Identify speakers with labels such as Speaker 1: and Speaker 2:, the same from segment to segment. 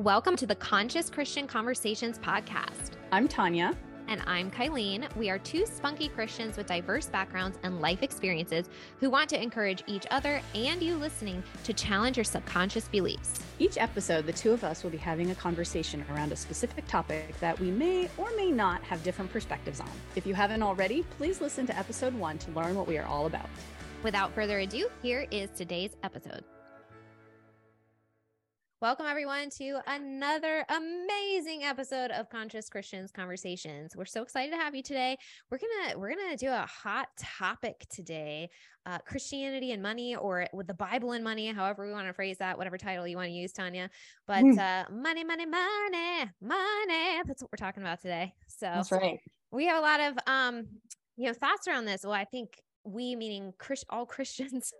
Speaker 1: Welcome to the Conscious Christian Conversations podcast.
Speaker 2: I'm Tanya.
Speaker 1: And I'm Kylene. We are two spunky Christians with diverse backgrounds and life experiences who want to encourage each other and you listening to challenge your subconscious beliefs.
Speaker 2: Each episode, the two of us will be having a conversation around a specific topic that we may or may not have different perspectives on. If you haven't already, please listen to episode one to learn what we are all about.
Speaker 1: Without further ado, here is today's episode. Welcome everyone to another amazing episode of Conscious Christians Conversations. We're so excited to have you today. We're gonna we're gonna do a hot topic today: uh, Christianity and money, or with the Bible and money, however we want to phrase that, whatever title you want to use, Tanya. But mm. uh, money, money, money, money. That's what we're talking about today. So
Speaker 2: that's right.
Speaker 1: We have a lot of um, you know, thoughts around this. Well, I think we meaning Chris, all Christians.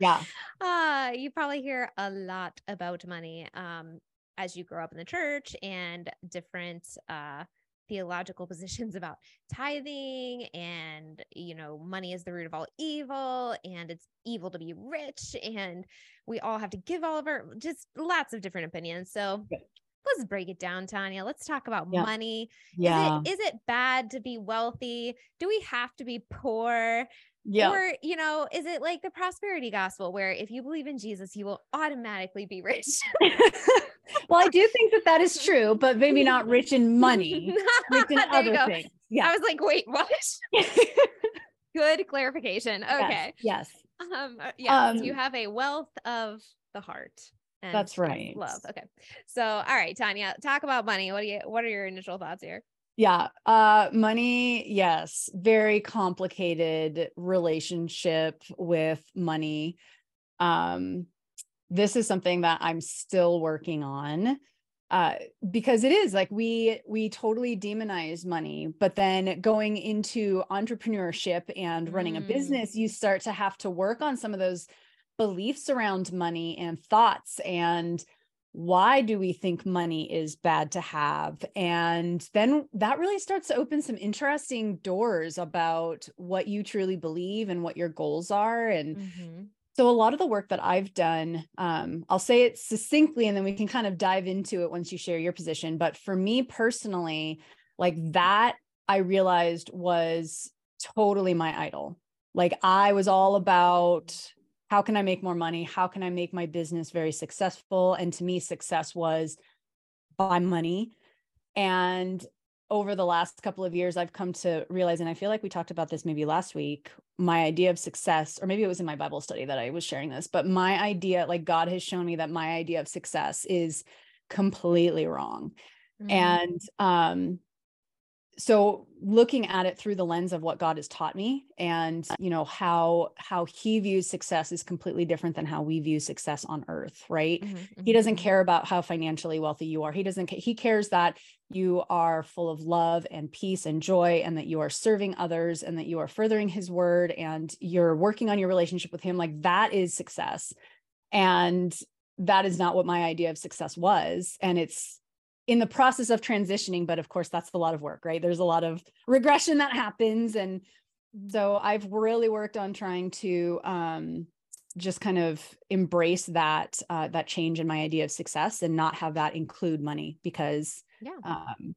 Speaker 2: yeah.
Speaker 1: Uh, you probably hear a lot about money um, as you grow up in the church and different uh, theological positions about tithing and you know money is the root of all evil and it's evil to be rich and we all have to give all of our just lots of different opinions so let's break it down, Tanya. Let's talk about yeah. money.
Speaker 2: Yeah.
Speaker 1: Is it, is it bad to be wealthy? Do we have to be poor?
Speaker 2: Yeah.
Speaker 1: Or, you know, is it like the prosperity gospel where if you believe in Jesus, you will automatically be rich?
Speaker 2: well, I do think that that is true, but maybe not rich in money, rich in other things.
Speaker 1: Yeah. I was like, wait, what? Good clarification. Okay.
Speaker 2: Yes. yes.
Speaker 1: Um, uh, yeah. Um, you have a wealth of the heart.
Speaker 2: that's right.
Speaker 1: Love. Okay. So, all right, Tanya, talk about money. What do you, what are your initial thoughts here?
Speaker 2: Yeah. Uh money, yes. Very complicated relationship with money. Um this is something that I'm still working on. Uh, because it is like we we totally demonize money but then going into entrepreneurship and running mm. a business you start to have to work on some of those beliefs around money and thoughts and why do we think money is bad to have? And then that really starts to open some interesting doors about what you truly believe and what your goals are. And mm-hmm. so a lot of the work that i've done um, i'll say it succinctly and then we can kind of dive into it once you share your position. But for me personally like that i realized was totally my idol. Like i was all about how can I make more money? How can I make my business very successful? And to me, success was by money. And over the last couple of years, I've come to realize, and I feel like we talked about this maybe last week, my idea of success, or maybe it was in my Bible study that I was sharing this, but my idea, like God has shown me that my idea of success is completely wrong. Mm-hmm. And um, so looking at it through the lens of what god has taught me and you know how how he views success is completely different than how we view success on earth right? Mm-hmm, mm-hmm. he doesn't mm-hmm. care about how financially wealthy you are. He doesn't he cares that you are full of love and peace and joy and that you are serving others and that you are furthering his word and you're working on your relationship with him. Like that is success. And that is not what my idea of success was. And it's in the process of transitioning but of course that's a lot of work right there's a lot of regression that happens and so i've really worked on trying to um, just kind of embrace that uh, that change in my idea of success and not have that include money because
Speaker 1: yeah
Speaker 2: um,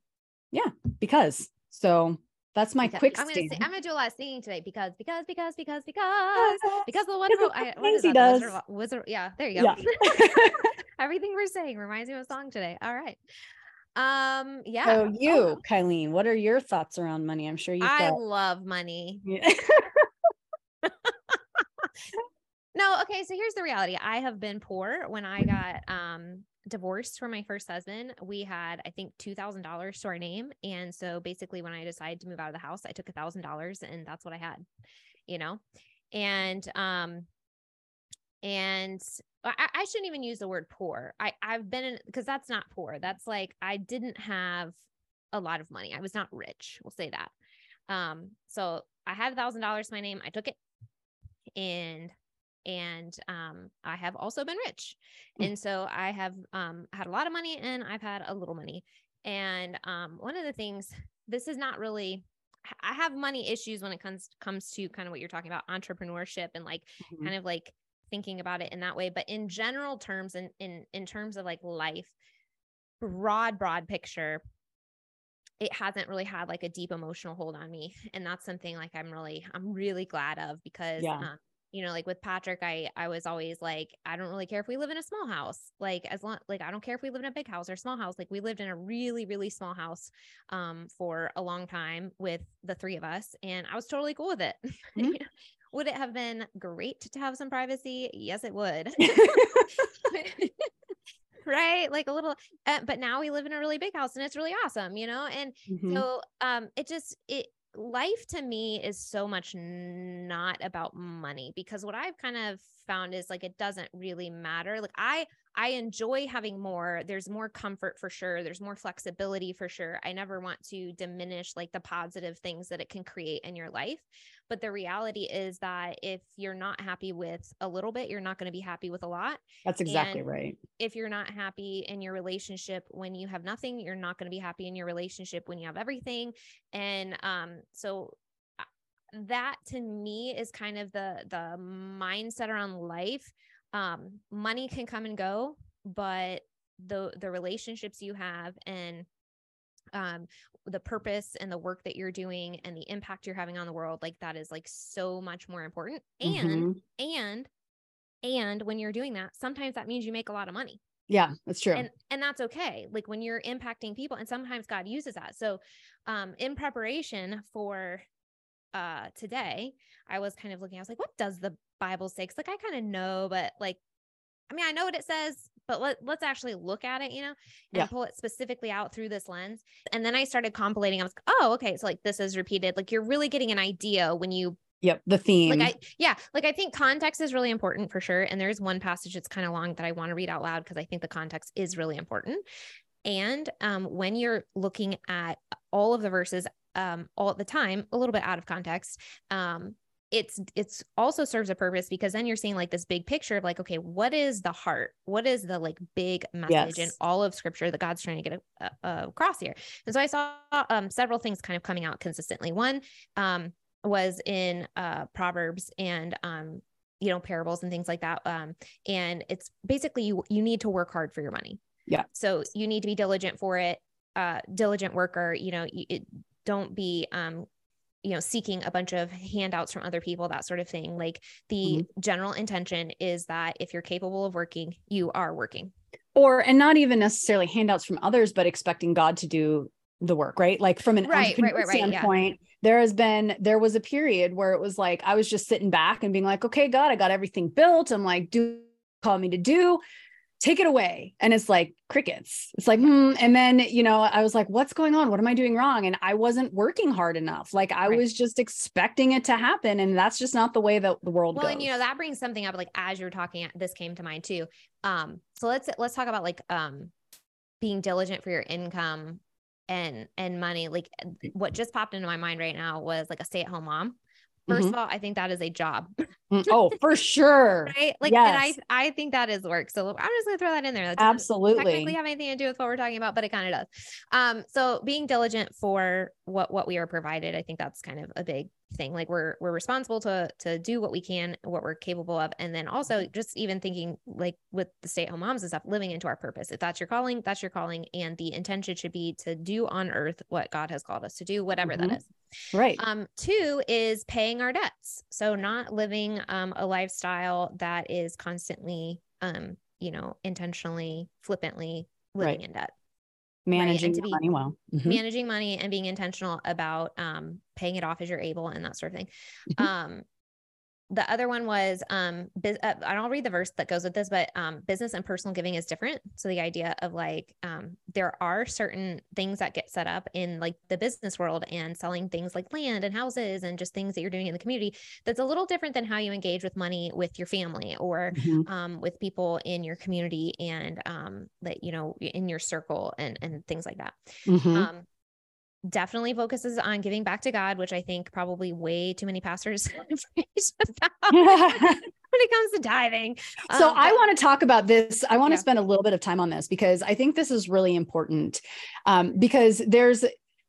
Speaker 2: yeah because so that's my
Speaker 1: because,
Speaker 2: quick.
Speaker 1: I'm gonna I'm gonna do a lot of singing today because because because because because because the wonderful I,
Speaker 2: what is that? Does.
Speaker 1: Wizard, Wizard, yeah, there you go. Yeah. Everything we're saying reminds me of a song today. All right. Um, yeah.
Speaker 2: So you, oh. Kylene, what are your thoughts around money? I'm sure you
Speaker 1: I love money. Yeah. no, okay, so here's the reality. I have been poor when I got um divorced from my first husband. We had, I think, two thousand dollars to our name. And so basically when I decided to move out of the house, I took a thousand dollars and that's what I had, you know. And um and I, I shouldn't even use the word poor. I, I've been in because that's not poor. That's like I didn't have a lot of money. I was not rich. We'll say that. Um, so I had a thousand dollars my name. I took it and and um I have also been rich. Mm. And so I have um had a lot of money and I've had a little money. And um one of the things this is not really I have money issues when it comes comes to kind of what you're talking about entrepreneurship and like mm-hmm. kind of like thinking about it in that way but in general terms and in, in in terms of like life broad, broad picture, it hasn't really had like a deep emotional hold on me. And that's something like I'm really, I'm really glad of because
Speaker 2: Yeah.
Speaker 1: um, you know, like with Patrick, I I was always like, I don't really care if we live in a small house. Like as long like I don't care if we live in a big house or small house. Like we lived in a really, really small house um for a long time with the three of us. And I was totally cool with it.
Speaker 2: Mhm.
Speaker 1: Would it have been great to have some privacy? Yes, it would. right like a little uh, but now we live in a really big house and it's really awesome you know and
Speaker 2: Mhm.
Speaker 1: so um it just it life to me is so much not about money because what I've kind of found is like it doesn't really matter. Like I I enjoy having more. There's more comfort for sure. There's more flexibility for sure. I never want to diminish like the positive things that it can create in your life. But the reality is that if you're not happy with a little bit, you're not going to be happy with a lot
Speaker 2: That's exactly
Speaker 1: and-
Speaker 2: right.
Speaker 1: if you're not happy in your relationship when you have nothing, you're not going to be happy in your relationship when you have everything. And um, so uh, that to me is kind of the the mindset around life. Um, money can come and go, but the the relationships you have and um the purpose and the work that you're doing and the impact you're having on the world like that is like so much more important and
Speaker 2: Mhm.
Speaker 1: and and when you're doing that sometimes that means you make a lot of money
Speaker 2: yeah, that's true.
Speaker 1: and and that's okay like when you're impacting people and sometimes god uses that so um in preparation for uh today i was kind of looking i was like what does the bible 'Cause, like i kind of know but like i mean i know what it says but let, let's actually look at it you know and
Speaker 2: Yeah.
Speaker 1: pull it specifically out through this lens and then i started compilating i was like, oh okay so like this is repeated like you're really getting an idea when you
Speaker 2: yep, the theme.
Speaker 1: like I yeah, like I think context is really important for sure. And there's one passage that's kind of long that I want to read out loud because I think the context is really important. And um, when you're looking at all of the verses um, all at the time, a little bit out of context, um, it's it's also serves a purpose because then you're seeing like this big picture of like, okay, what is the heart? What is the like big message in all of Scripture that God's trying to get a, a, across here? And so I saw um, several things kind of coming out consistently. One, um, was in uh proverbs and um you know parables and things like that um and it's basically you you need to work hard for your money
Speaker 2: Yeah.
Speaker 1: so you need to be diligent for it uh diligent worker you know you, it, don't be um you know seeking a bunch of handouts from other people that sort of thing like the mm-hmm. general intention is that if you're capable of working you are working
Speaker 2: or and not even necessarily handouts from others, but expecting God to do the work, right? Like from an
Speaker 1: Right, right, right, right, yeah.
Speaker 2: standpoint, there has been there was a period where it was like I was just sitting back and being like, okay, God, I got everything built. I'm like, do call me to do, take it away. And it's like crickets. It's like, hmm. And then, you know, I was like, what's going on? What am I doing wrong? And I wasn't working hard enough. Like I
Speaker 1: Right.
Speaker 2: was just expecting it to happen. And that's just not the way that the world
Speaker 1: well
Speaker 2: goes.
Speaker 1: and you know that brings something up like as you're talking this came to mind too um so let's let's talk about like um being diligent for your income and and money like what just popped into my mind right now was like a stay-at-home mom 1st
Speaker 2: Mhm.
Speaker 1: of all i think that is a job
Speaker 2: Mm, oh, for sure.
Speaker 1: right like and i i think that is work so i'm just gonna throw that in there that doesn't
Speaker 2: Absolutely.
Speaker 1: technically have anything to do with what we're talking about, but it kind of does. Um, so being diligent for what what we are provided, I think that's kind of a big thing. Like we're we're responsible to to do what we can, what we're capable of, and then also just even thinking like with the stay at home moms and stuff, living into our purpose. If that's your calling, that's your calling, and the intention should be to do on earth what God has called us to do, whatever that
Speaker 2: Mhm.
Speaker 1: is.
Speaker 2: Right.
Speaker 1: Um, two is paying our debts. So not living um, a lifestyle that is constantly, um, you know, intentionally, flippantly living
Speaker 2: Right.
Speaker 1: in debt,
Speaker 2: Managing
Speaker 1: be-
Speaker 2: money well. Mhm.
Speaker 1: managing money and being intentional about um, paying it off as you're able and that sort of thing.
Speaker 2: Mhm.
Speaker 1: Um, the other one was um bus- uh, I don't read the verse that goes with this, but um business and personal giving is different. So the idea of like um there are certain things that get set up in like the business world and selling things like land and houses and just things that you're doing in the community that's a little different than how you engage with money with your family or
Speaker 2: Mhm.
Speaker 1: um, with people in your community and um, that you know in your circle and and things like that.
Speaker 2: Mhm.
Speaker 1: Um, definitely focuses on giving back to God, which I think probably way too many pastors about when it comes to diving.
Speaker 2: so
Speaker 1: Um,
Speaker 2: I want to talk about this. I want to
Speaker 1: Yeah.
Speaker 2: spend a little bit of time on this because I think this is really important. Um, because there's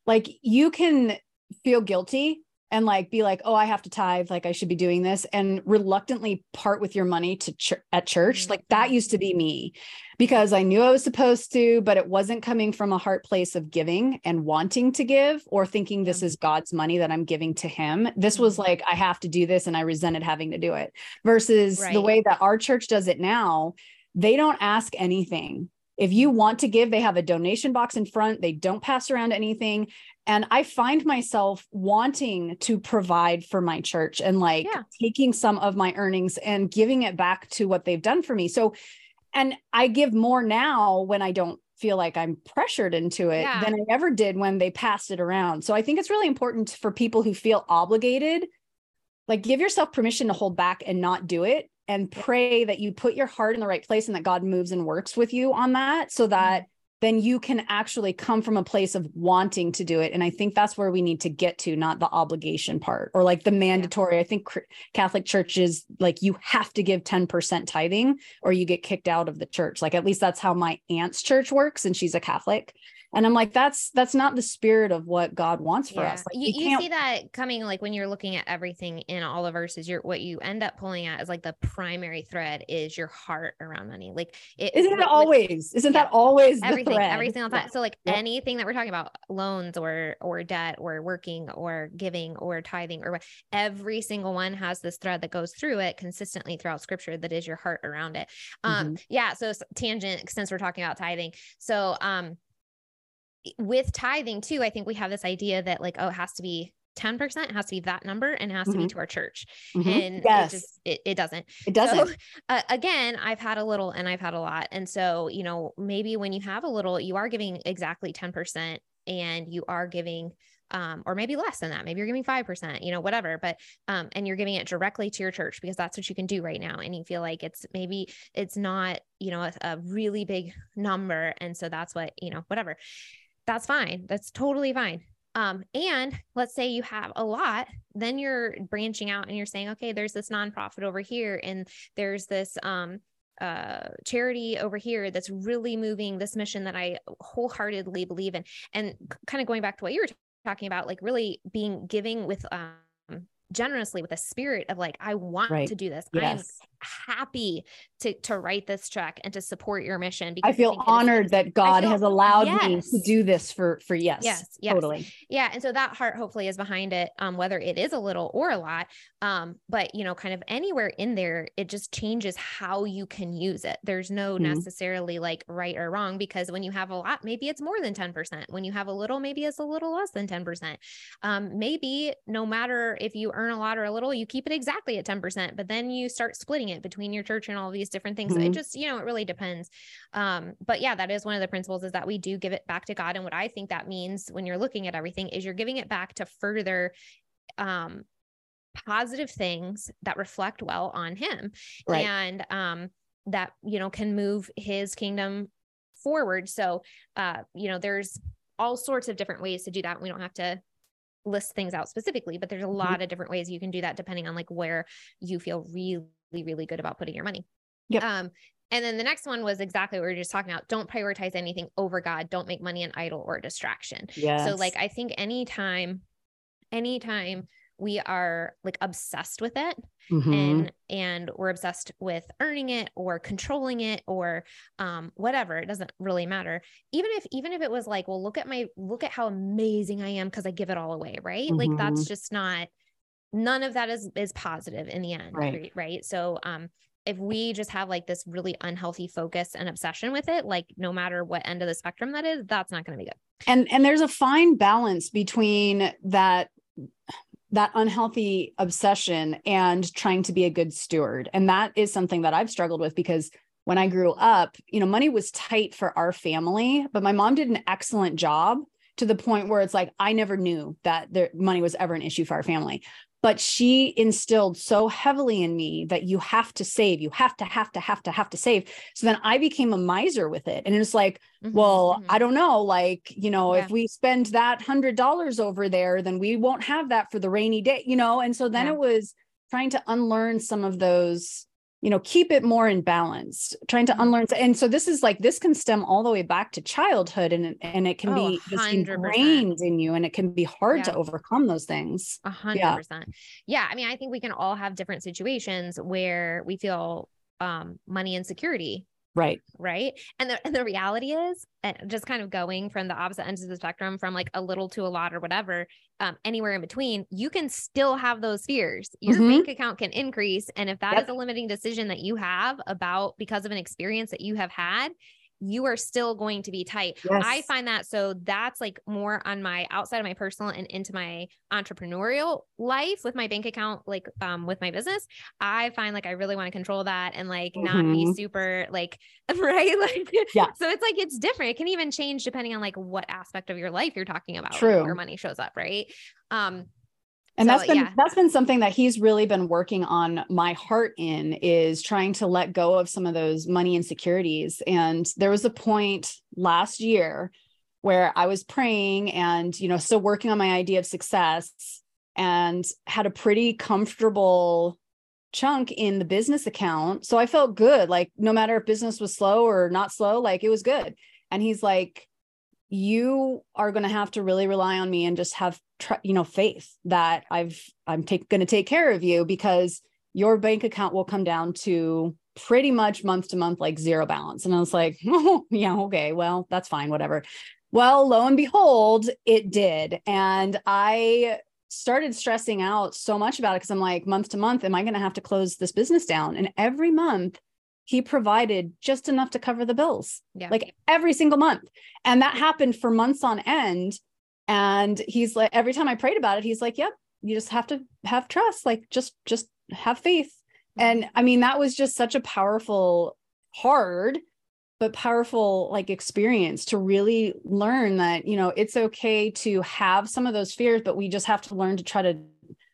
Speaker 2: like you can feel guilty and like be like, oh, I have to tithe, like I should be doing this, and reluctantly part with your money to ch- at church. Mm-hmm. Like that used to be me because I knew I was supposed to, but it wasn't coming from a heart place of giving and wanting to give or thinking this is God's money that I'm giving to Him. This was mm-hmm. like, I have to do this, and I resented having to do it versus right. the way that our church does it now. They don't ask anything. If you want to give, they have a donation box in front. They don't pass around anything and i find myself wanting to provide for my church and like yeah. taking some of my earnings and giving it back to what they've done for me so and i give more now when i don't feel like i'm pressured into it yeah. than i ever did when they passed it around so i think it's really important for people who feel obligated like give yourself permission to hold back and not do it and pray that you put your heart in the right place and that god moves and works with you on that so that mm-hmm then you can actually come from a place of wanting to do it. And I think that's where we need to get to, not the obligation part or like the mandatory. I think Catholic churches, like you have to give 10% tithing or you get kicked out of the church. Like at least that's how my aunt's church works. And she's a Catholic and i'm like that's that's not the spirit of what god wants for yeah. us.
Speaker 1: Like, you, you see that coming like when you're looking at everything in all the verses you're what you end up pulling at is like the primary thread is your heart around money. Like
Speaker 2: it isn't it with, always isn't yeah, that always
Speaker 1: everything every single time so like yep. anything that we're talking about loans or or debt or working or giving or tithing or every single one has this thread that goes through it consistently throughout scripture that is your heart around it. Um mm-hmm. yeah so tangent since we're talking about tithing. So um with tithing too, I think we have this idea that like, oh, it has to be 10% it has to be that number and it has mm-hmm. to be to our church mm-hmm. and yes. it just it, it doesn't
Speaker 2: it doesn't so,
Speaker 1: uh, again i've had a little and i've had a lot and so you know maybe when you have a little you are giving exactly 10% and you are giving um, or maybe less than that. Maybe you're giving 5%, you know, whatever, but, um, and you're giving it directly to your church because that's what you can do right now. And you feel like it's maybe it's not, you know, a, a really big number. And so that's what, you know, whatever that's fine. That's totally fine. Um, and let's say you have a lot, then you're branching out and you're saying, okay, there's this nonprofit over here, and there's this um, uh, charity over here that's really moving this mission that I wholeheartedly believe in. And kind of going back to what you were talking about, like really being giving with um, generously with a spirit of like, I want right. to do this. Yes I'm happy to to write this check and to support your mission
Speaker 2: because I feel I honored that God feel, has allowed yes. me to do this for for yes.
Speaker 1: Yes, yes. Totally. Yeah, and so that heart hopefully is behind it um whether it is a little or a lot um but you know kind of anywhere in there it just changes how you can use it. There's no mm-hmm. necessarily like right or wrong because when you have a lot maybe it's more than 10%. When you have a little maybe it's a little less than 10%. Um maybe no matter if you earn a lot or a little you keep it exactly at 10% but then you start splitting it it between your church and all these different things. Mm-hmm. it just, you know, it really depends. Um, but yeah, that is one of the principles is that we do give it back to God. And what I think that means when you're looking at everything is you're giving it back to further um positive things that reflect well on him right. and um that you know can move his kingdom forward so uh you know there's all sorts of different ways to do that we don't have to list things out specifically but there's a mm-hmm. lot mm-hmm. of different ways you can do that depending on like where you feel really really good about putting your money.
Speaker 2: Yep.
Speaker 1: Um, and then the next one was exactly what we were just talking about. Don't prioritize anything over God. Don't make money an idol or a distraction. Yes. So like I think anytime, anytime we are like obsessed with it mm-hmm. and and we're obsessed with earning it or controlling it or um whatever it doesn't really matter even if even if it was like well look at my look at how amazing i am because i give it all away right mm-hmm. like that's just not none of that is is positive in the end right, right? so um if we just have like this really unhealthy focus and obsession with it like no matter what end of the spectrum that is that's not going to be good.
Speaker 2: And and there's a fine balance between that that unhealthy obsession and trying to be a good steward. And that is something that i've struggled with because when i grew up you know money was tight for our family but my mom did an excellent job to the point where it's like I never knew that the money was ever an issue for our family but she instilled so heavily in me that you have to save you have to have to have to have to save so then i became a miser with it and it's like mm-hmm, well mm-hmm. i don't know like you know yeah. if we spend that hundred dollars over there then we won't have that for the rainy day you know and so then yeah. it was trying to unlearn some of those you know keep it more in balance trying to
Speaker 1: Mm-hmm.
Speaker 2: unlearn and so this is like this can stem all the way back to childhood and and it can
Speaker 1: Oh,
Speaker 2: be just ingrained in you and it can be hard to overcome those things
Speaker 1: A hundred
Speaker 2: Yeah.
Speaker 1: percent. Yeah. I mean, I think we can all have different situations where we feel um money insecurity
Speaker 2: right
Speaker 1: right and the, and the reality is and just kind of going from the opposite ends of the spectrum from like a little to a lot or whatever um, anywhere in between you can still have those fears your
Speaker 2: Mhm.
Speaker 1: bank account can increase and if that is
Speaker 2: Yep.
Speaker 1: a limiting decision that you have about because of an experience that you have had you are still going to be tight I find that so that's like more on my outside of my personal and into my entrepreneurial life with my bank account, like um with my business. I find like I really want to control that and like not be
Speaker 2: Mhm.
Speaker 1: super like right. Like
Speaker 2: Yeah.
Speaker 1: So it's like it's different. It can even change depending on like what aspect of your life you're talking about. like,
Speaker 2: True.
Speaker 1: where money shows up, right? Um
Speaker 2: and
Speaker 1: So,
Speaker 2: that's been
Speaker 1: yeah.
Speaker 2: that's been something that he's really been working on my heart in is trying to let go of some of those money insecurities. And there was a point last year where i was praying and you know still working on my idea of success and had a pretty comfortable chunk in the business account. So i felt good. Like no matter if business was slow or not slow like it was good. And he's like you are going to have to really rely on me and just have tr- you know faith that i've i'm take, going to take care of you because your bank account will come down to pretty much month to month like zero balance and i was like oh yeah okay well that's fine whatever well lo and behold it did and i started stressing out so much about it because i'm like month to month am i going to have to close this business down and every month he provided just enough to cover the bills
Speaker 1: yeah.
Speaker 2: like every single month. And that happened for months on end. And he's like, every time I prayed about it, he's like, yep, you just have to have trust, like just, just have faith. And I mean, that was just such a powerful, hard, but powerful like experience to really learn that, you know, it's okay to have some of those fears, but we just have to learn to try to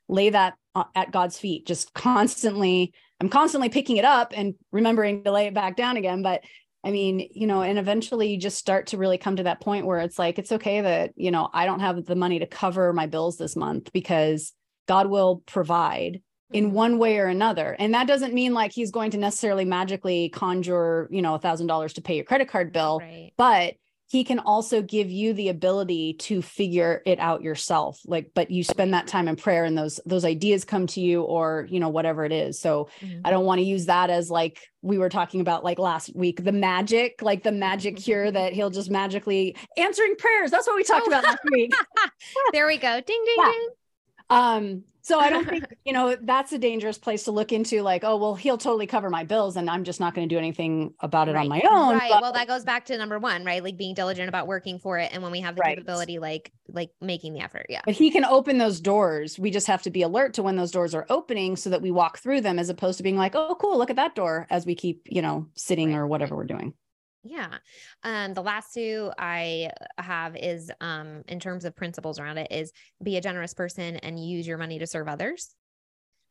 Speaker 2: lay that uh, at God's feet, just constantly. I'm constantly picking it up and remembering to lay it back down again. But I mean, you know, and eventually you just start to really come to that point where it's like, it's okay that, you know, I don't have the money to cover my bills this month because God will provide in
Speaker 1: Mhm.
Speaker 2: one way or another. And that doesn't mean like he's going to necessarily magically conjure, you know, a thousand dollars to pay your credit card bill,
Speaker 1: right.
Speaker 2: but he can also give you the ability to figure it out yourself like but you spend that time in prayer and those those ideas come to you or you know whatever it is so
Speaker 1: Mhm.
Speaker 2: I don't want to use that as like we were talking about like last week, the magic, like the magic cure that he'll just magically answering prayers. That's what we talked
Speaker 1: Oh.
Speaker 2: about last week.
Speaker 1: there we go. Ding ding
Speaker 2: Yeah.
Speaker 1: ding.
Speaker 2: Um, so I don't think, you know, that's a dangerous place to look into like, oh, well, he'll totally cover my bills and I'm just not going to do anything about it on my own.
Speaker 1: Right.
Speaker 2: But-
Speaker 1: Well, that goes back to number one, right? Like being diligent about working for it. And when we have the
Speaker 2: Right.
Speaker 1: capability, like, like making the effort. Yeah.
Speaker 2: but he can open those doors. We just have to be alert to when those doors are opening so that we walk through them as opposed to being like, oh, cool, look at that door as we keep, you know, sitting
Speaker 1: Right,
Speaker 2: or whatever we're doing.
Speaker 1: Yeah. Um, the last two I have is um in terms of principles around it is be a generous person and use your money to serve others.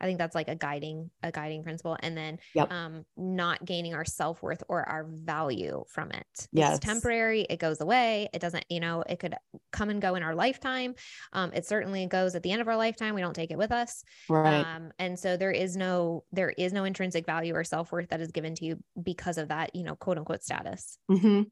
Speaker 1: I think that's like a guiding a guiding principle and then
Speaker 2: Yep.
Speaker 1: um not gaining our self-worth or our value from it.
Speaker 2: Yes.
Speaker 1: It's temporary, it goes away. It doesn't, you know, it could come and go in our lifetime. Um it certainly goes at the end of our lifetime. We don't take it with us.
Speaker 2: Right.
Speaker 1: Um, and so there is no there is no intrinsic value or self-worth that is given to you because of that, you know, quote unquote status.
Speaker 2: Mhm.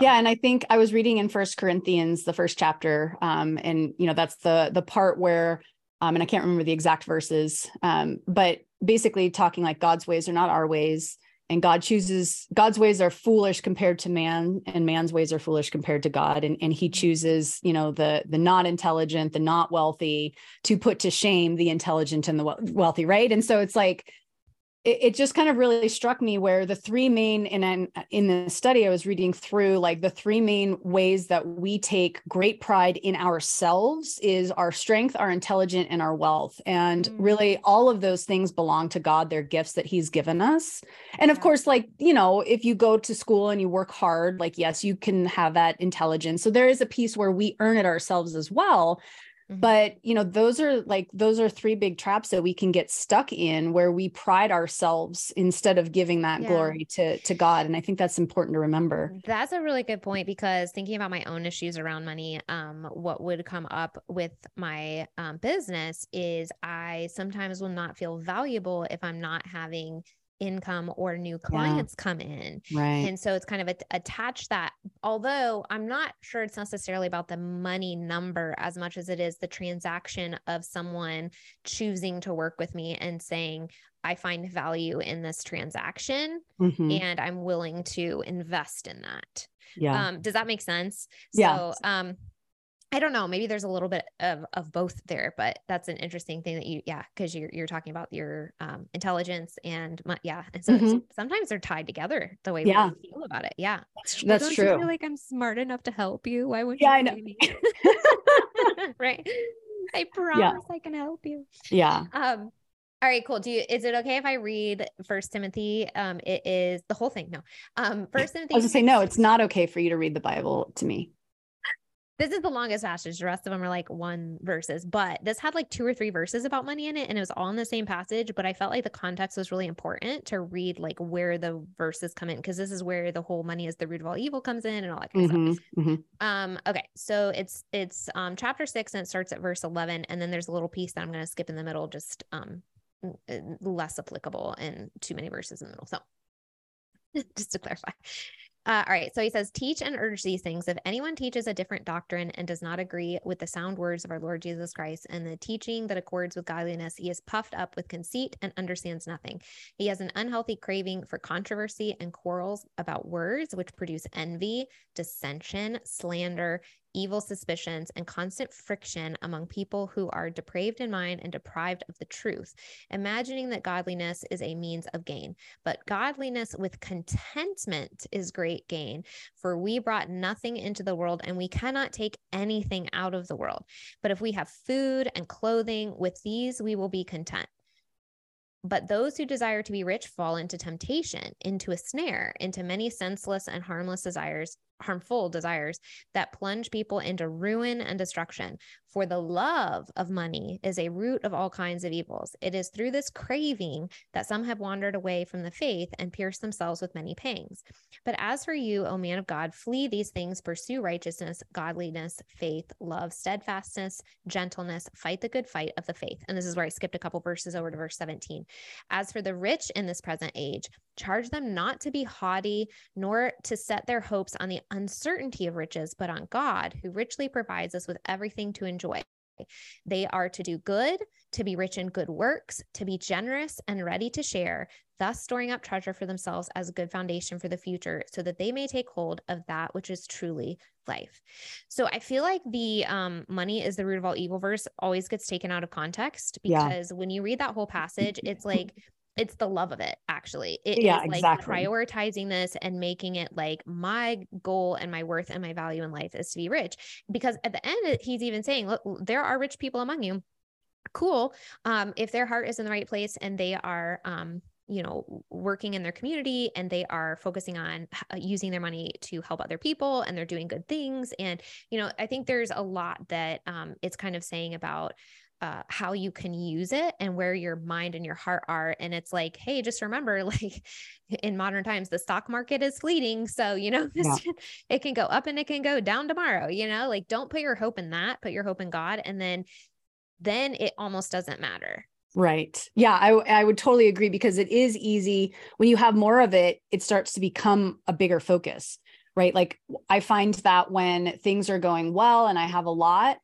Speaker 2: Yeah, and I think I was reading in First Corinthians, the first chapter, um, and you know that's the the part where, um, and I can't remember the exact verses, um, but basically talking like God's ways are not our ways, and God chooses God's ways are foolish compared to man, and man's ways are foolish compared to God, and and He chooses you know the the not intelligent, the not wealthy, to put to shame the intelligent and the wealthy, right? And so it's like it, it just kind of really struck me where the three main in an in the study I was reading through like the three main ways that we take great pride in ourselves is our strength, our intelligence, and our wealth. And
Speaker 1: Mm.
Speaker 2: really all of those things belong to God. They're gifts that He's given us. And of course, like, you know, if you go to school and you work hard, like yes, you can have that intelligence. So there is a piece where we earn it ourselves as well
Speaker 1: Mhm.
Speaker 2: but you know those are like those are three big traps that we can get stuck in where we pride ourselves instead of giving that
Speaker 1: Yeah.
Speaker 2: glory to to god and i think that's important to remember
Speaker 1: That's a really good point because thinking about my own issues around money, um, what would come up with my um, business is I sometimes will not feel valuable if I'm not having income or new clients yeah. come in.
Speaker 2: Right.
Speaker 1: And so it's kind of a, attached that, although I'm not sure it's necessarily about the money number as much as it is the transaction of someone choosing to work with me and saying, I find value in this transaction mm-hmm. and I'm willing to invest in that.
Speaker 2: Yeah.
Speaker 1: Um, does that make sense?
Speaker 2: Yeah.
Speaker 1: So, um, I don't know. Maybe there's a little bit of of both there, but that's an interesting thing that you, yeah, because you're you're talking about your um, intelligence and my, yeah, and so mm-hmm. sometimes they're tied together the way yeah. we feel about it. Yeah,
Speaker 2: that's, that's don't true.
Speaker 1: feel like I'm smart enough to help you. Why would
Speaker 2: yeah, I know.
Speaker 1: right? I promise yeah. I can help you.
Speaker 2: Yeah.
Speaker 1: Um. All right, cool. Do you is it okay if I read First Timothy? Um, it is the whole thing. No. Um, First Timothy.
Speaker 2: I was gonna say no. It's not okay for you to read the Bible to me.
Speaker 1: This is the longest passage. The rest of them are like one verses, but this had like two or three verses about money in it, and it was all in the same passage. But I felt like the context was really important to read like where the verses come in because this is where the whole money is the root of all evil comes in and all that kind mm-hmm, of stuff. Mm-hmm. Um, okay, so it's it's um chapter six and it starts at verse eleven, and then there's a little piece that I'm going to skip in the middle, just um less applicable and too many verses in the middle. So just to clarify. Uh, all right. So he says, teach and urge these things. If anyone teaches a different doctrine and does not agree with the sound words of our Lord Jesus Christ and the teaching that accords with godliness, he is puffed up with conceit and understands nothing. He has an unhealthy craving for controversy and quarrels about words, which produce envy, dissension, slander, evil suspicions, and constant friction among people who are depraved in mind and deprived of the truth, imagining that godliness is a means of gain. But godliness with contentment is great gain, for we brought nothing into the world and we cannot take anything out of the world. But if we have food and clothing, with these we will be content. But those who desire to be rich fall into temptation, into a snare, into many senseless and harmless desires, harmful desires that plunge people into ruin and destruction. For the love of money is a root of all kinds of evils. It is through this craving that some have wandered away from the faith and pierced themselves with many pangs. But as for you, O man of God, flee these things, pursue righteousness, godliness, faith, love, steadfastness, gentleness, fight the good fight of the faith. And this is where I skipped a couple verses over to verse 17. As for the rich in this present age, charge them not to be haughty, nor to set their hopes on the uncertainty of riches, but on God, who richly provides us with everything to enjoy. They are to do good, to be rich in good works, to be generous and ready to share, thus storing up treasure for themselves as a good foundation for the future, so that they may take hold of that which is truly life. So I feel like the um, money is the root of all evil verse always gets taken out of context because yeah. when you read that whole passage, it's like it's the love of it actually. It
Speaker 2: yeah,
Speaker 1: is like
Speaker 2: exactly.
Speaker 1: prioritizing this and making it like my goal and my worth and my value in life is to be rich. Because at the end he's even saying look there are rich people among you. Cool. Um if their heart is in the right place and they are um you know working in their community and they are focusing on uh, using their money to help other people and they're doing good things and you know i think there's a lot that um it's kind of saying about uh, how you can use it and where your mind and your heart are. And it's like, hey, just remember, like in modern times, the stock market is fleeting. So, you know, yeah. it can go up and it can go down tomorrow, you know, like don't put your hope in that, put your hope in God. And then, then it almost doesn't matter.
Speaker 2: Right. Yeah, I I would totally agree because it is easy when you have more of it, it starts to become a bigger focus, right? Like I find that when things are going well and I have a lot,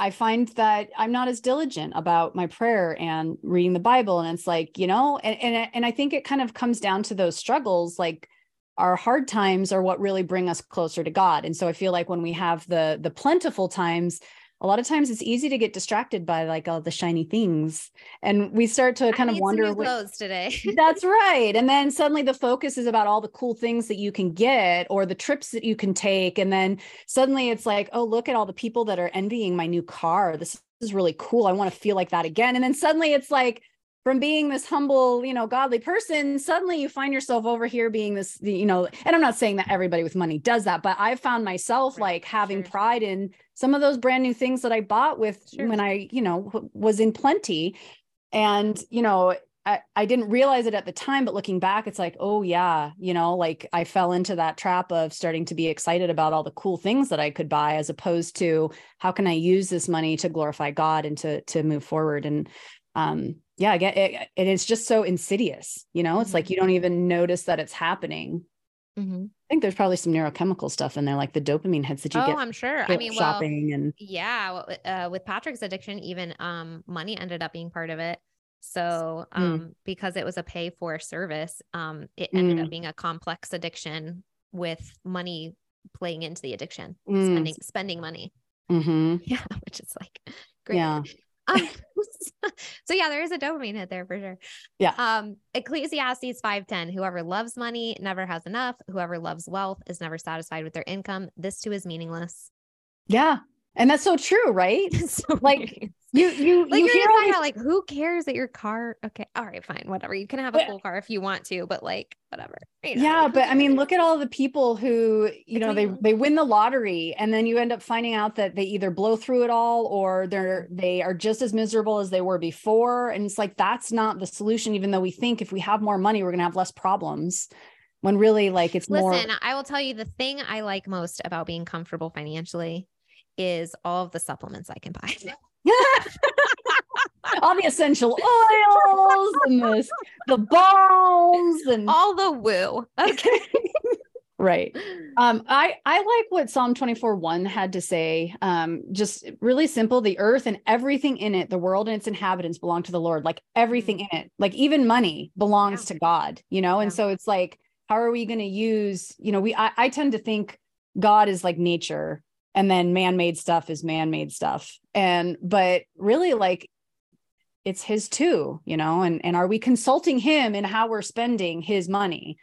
Speaker 2: I find that I'm not as diligent about my prayer and reading the Bible. And it's like, you know, and, and, and I think it kind of comes down to those struggles, like our hard times are what really bring us closer to God. And so I feel like when we have the the plentiful times, a lot of times it's easy to get distracted by like all the shiny things and we start to kind of wonder
Speaker 1: what, clothes today
Speaker 2: that's right and then suddenly the focus is about all the cool things that you can get or the trips that you can take and then suddenly it's like oh look at all the people that are envying my new car this is really cool i want to feel like that again and then suddenly it's like from being this humble, you know, godly person, suddenly you find yourself over here being this, you know, and I'm not saying that everybody with money does that, but I've found myself right. like having sure. pride in some of those brand new things that I bought with sure. when I, you know, was in plenty. And, you know, I, I didn't realize it at the time, but looking back, it's like, oh yeah, you know, like I fell into that trap of starting to be excited about all the cool things that I could buy, as opposed to how can I use this money to glorify God and to to move forward. And um, yeah, I get it. It's just so insidious, you know, it's
Speaker 1: Mhm.
Speaker 2: like you don't even notice that it's happening.
Speaker 1: Mm-hmm.
Speaker 2: I think there's probably some neurochemical stuff in there, like the dopamine hits that you
Speaker 1: Oh,
Speaker 2: get
Speaker 1: I'm sure. I mean, well,
Speaker 2: shopping and
Speaker 1: yeah, uh, with Patrick's addiction, even um, money ended up being part of it. So,
Speaker 2: Mm.
Speaker 1: um, because it was a pay for service, um, it ended
Speaker 2: Mm.
Speaker 1: up being a complex addiction with money playing into the addiction,
Speaker 2: Mm.
Speaker 1: spending spending money.
Speaker 2: Mhm.
Speaker 1: Yeah, which is like great.
Speaker 2: yeah.
Speaker 1: Um, so yeah, there is a dopamine hit there for sure.
Speaker 2: Yeah.
Speaker 1: Um, Ecclesiastes 5:10, whoever loves money never has enough. Whoever loves wealth is never satisfied with their income. This too is meaningless.
Speaker 2: Yeah. And that's so true, right?
Speaker 1: so
Speaker 2: Like. You you
Speaker 1: like
Speaker 2: you
Speaker 1: you're
Speaker 2: hear all
Speaker 1: talking
Speaker 2: these
Speaker 1: about like who cares that your car okay all right fine whatever you can have a cool car if you want to but like whatever you know,
Speaker 2: yeah
Speaker 1: like,
Speaker 2: but i mean look at all the people who you know they they win the lottery and then you end up finding out that they either blow through it all or they're they are just as miserable as they were before and it's like that's not the solution even though we think if we have more money we're going to have less problems when really like it's more
Speaker 1: listen i will tell you the thing i like most about being comfortable financially is all of the supplements i can buy
Speaker 2: all the essential oils and this the balms and
Speaker 1: all the woo okay
Speaker 2: right Um, I I like what Psalm 24 1 had to say. Um, just really simple. The earth and everything in it, the world and its inhabitants belong to the Lord. Like everything in it, like even money belongs
Speaker 1: Yeah.
Speaker 2: to God, you know? And
Speaker 1: Yeah.
Speaker 2: so it's like, how are we going to use, you know, we I, I tend to think God is like nature and then man-made stuff is man-made stuff. And but really like it's his too, you know, and and are we consulting him in how we're spending his money?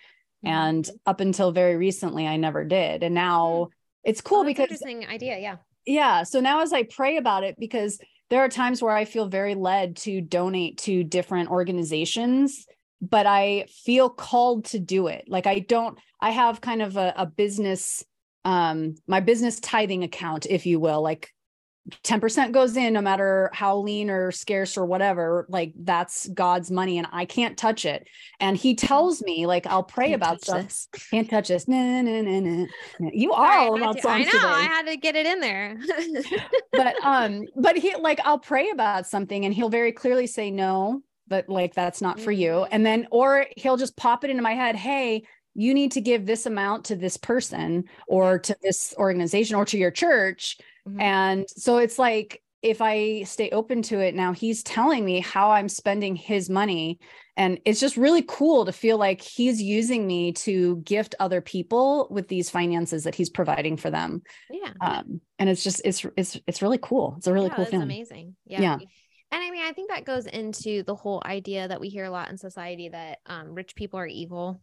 Speaker 2: Mm-hmm. And up until very recently, I never did. And now hmm. it's cool
Speaker 1: oh, that's
Speaker 2: because,
Speaker 1: interesting idea yeah
Speaker 2: yeah. So now as I pray about it, because there are times where I feel very led to donate to different organizations, but I feel called to do it. Like I don't, I have kind of a, a business, um, my business tithing account, if you will, like 10% goes in no matter how lean or scarce or whatever like that's god's money and i can't touch it. And he tells me like i'll pray
Speaker 1: Can't
Speaker 2: about stuff.
Speaker 1: this.
Speaker 2: can't touch this. Nah, nah, nah, nah. you are
Speaker 1: Sorry,
Speaker 2: all
Speaker 1: I
Speaker 2: about
Speaker 1: to- I
Speaker 2: songs
Speaker 1: know.
Speaker 2: Today.
Speaker 1: i had to get it in there.
Speaker 2: But um but he like i'll pray about something and he'll very clearly say no but like that's not for you.
Speaker 1: Mhm.
Speaker 2: and then or he'll just pop it into my head hey you need to give this amount to this person or to this organization or to your church
Speaker 1: Mhm.
Speaker 2: and so it's like if i stay open to it now he's telling me how i'm spending his money and it's just really cool to feel like he's using me to gift other people with these finances that he's providing for them
Speaker 1: yeah
Speaker 2: um and it's just it's it's it's really cool it's a really
Speaker 1: yeah,
Speaker 2: cool thing.
Speaker 1: amazing. Yeah.
Speaker 2: Yeah.
Speaker 1: And I mean, I think that goes into the whole idea that we hear a lot in society that um, rich people are evil,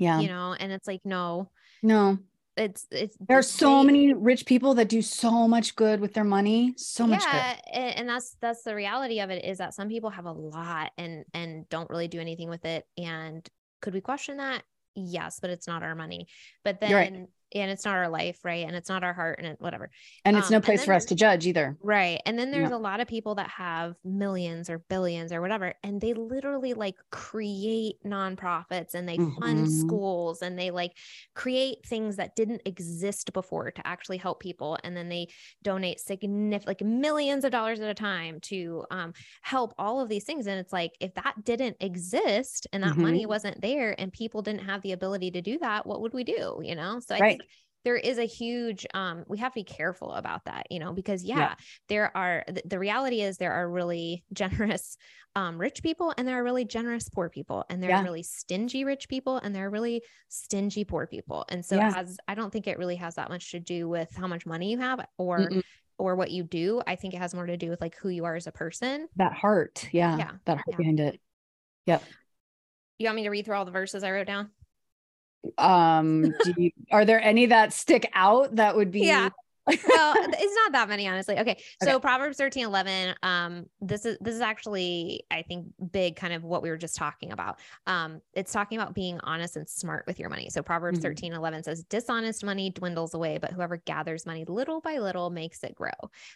Speaker 2: yeah
Speaker 1: you know, and it's like, no,
Speaker 2: no
Speaker 1: it's, it's,
Speaker 2: there are so many rich people that do so much good with their money so much good
Speaker 1: yeah, and that's that's the reality of it is that some people have a lot and and don't really do anything with it. And could we question that? Yes, but it's not our money. But then
Speaker 2: right.
Speaker 1: And it's not our life, right? And it's not our heart and it, whatever.
Speaker 2: and it's
Speaker 1: um,
Speaker 2: no place for us to judge either
Speaker 1: Right. And then there's
Speaker 2: Yeah.
Speaker 1: a lot of people that have millions or billions or whatever, and they literally like create nonprofits and they fund
Speaker 2: Mhm.
Speaker 1: schools and they like create things that didn't exist before to actually help people. And then they donate significant, like millions of dollars at a time to um, help all of these things. And it's like, if that didn't exist and that money
Speaker 2: Mm-hmm.
Speaker 1: wasn't there and people didn't have the ability to do that, what would we do? You know? So I
Speaker 2: Right.
Speaker 1: There is a huge um we have to be careful about that you know because yeah,
Speaker 2: Yeah.
Speaker 1: there are th- the reality is there are really generous um rich people and there are really generous poor people and there
Speaker 2: Yeah.
Speaker 1: are really stingy rich people and there are really stingy poor people. And so
Speaker 2: Yeah.
Speaker 1: as i don't think it really has that much to do with how much money you have or
Speaker 2: Mm-mm.
Speaker 1: or what you do. I think it has more to do with like who you are as a person.
Speaker 2: That heart. Yeah,
Speaker 1: Yeah,
Speaker 2: that heart behind it. Yep.
Speaker 1: You want me to read through all the verses i wrote down
Speaker 2: um do you, are there any that stick out that would be
Speaker 1: Yeah. well it's not that many honestly okay so
Speaker 2: Okay.
Speaker 1: proverbs 13 11 um this is this is actually i think big kind of what we were just talking about um it's talking about being honest and smart with your money so proverbs
Speaker 2: Mhm.
Speaker 1: 13 11 says dishonest money dwindles away but whoever gathers money little by little makes it grow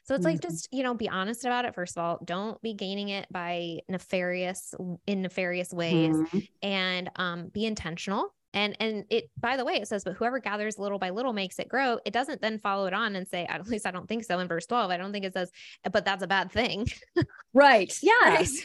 Speaker 1: so it's like
Speaker 2: Mhm.
Speaker 1: just you know be honest about it first of all don't be gaining it by nefarious in nefarious ways
Speaker 2: Mhm.
Speaker 1: and um, be intentional And and it by the way, it says, but whoever gathers little by little makes it grow. It doesn't then follow it on and say, at least I don't think so in verse 12. I don't think it says, but that's a bad thing.
Speaker 2: right. Yeah.
Speaker 1: Right?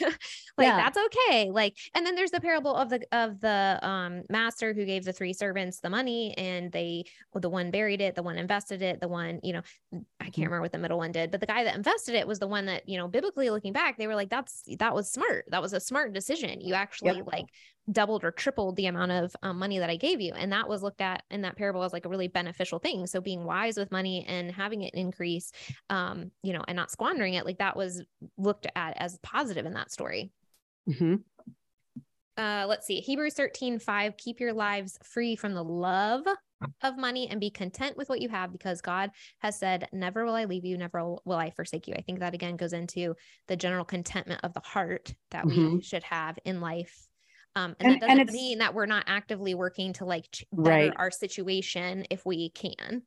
Speaker 1: like yeah. that's okay. Like, and then there's the parable of the of the um master who gave the three servants the money and they the one buried it, the one invested it, the one, you know, I can't mm-hmm. remember what the middle one did, but the guy that invested it was the one that, you know, biblically looking back, they were like, that's that was smart. That was a smart decision. You actually yep. like doubled or tripled the amount of um, money that I gave you. And that was looked at in that parable as like a really beneficial thing. So being wise with money and having it increase, um, you know, and not squandering it, like that was looked at as positive in that story. Mm-hmm. Uh, let's see. Hebrews 13, 5, keep your lives free from the love of money and be content with what you have because God has said, Never will I leave you, never will I forsake you. I think that again goes into the general contentment of the heart that mm-hmm. we should have in life um, and, and, that doesn't and mean that we're not actively working to like better right. our situation if we can.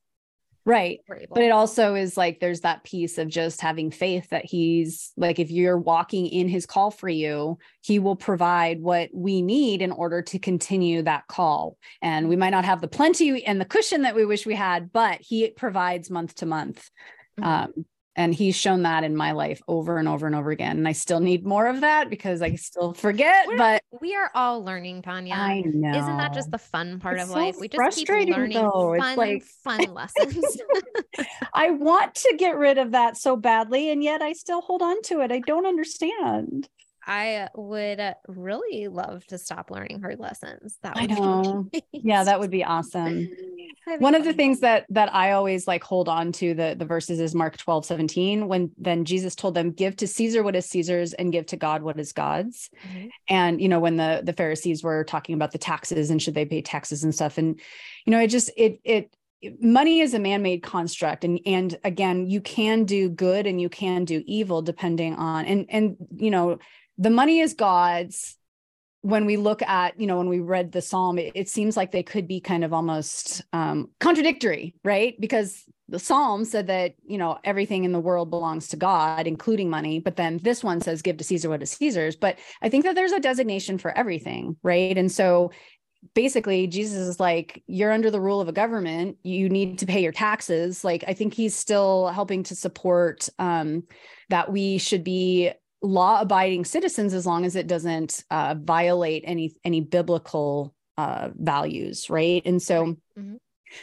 Speaker 2: Right. But it also is like there's that piece of just having faith that he's like, if you're walking in his call for you, he will provide what we need in order to continue that call. And we might not have the plenty and the cushion that we wish we had, but he provides month to month. Mm-hmm. Um, and he's shown that in my life over and over and over again and i still need more of that because i still forget We're, but
Speaker 1: we are all learning tanya
Speaker 2: i know
Speaker 1: isn't that just the fun part it's of so life we just keep learning though. fun like... fun lessons
Speaker 2: i want to get rid of that so badly and yet i still hold on to it i don't understand
Speaker 1: I would really love to stop learning hard lessons.
Speaker 2: That would I know. yeah, that would be awesome. One of the things that that I always like hold on to the the verses is Mark 12, 17, when then Jesus told them, give to Caesar what is Caesar's and give to God what is God's. Mm-hmm. And you know, when the the Pharisees were talking about the taxes and should they pay taxes and stuff. And you know, it just it it money is a man-made construct and and again you can do good and you can do evil depending on and and you know the money is God's. When we look at, you know, when we read the psalm, it, it seems like they could be kind of almost um, contradictory, right? Because the psalm said that, you know, everything in the world belongs to God, including money. But then this one says, give to Caesar what is Caesar's. But I think that there's a designation for everything, right? And so basically jesus is like you're under the rule of a government you need to pay your taxes like i think he's still helping to support um, that we should be law abiding citizens as long as it doesn't uh, violate any any biblical uh, values right? And so mm-hmm.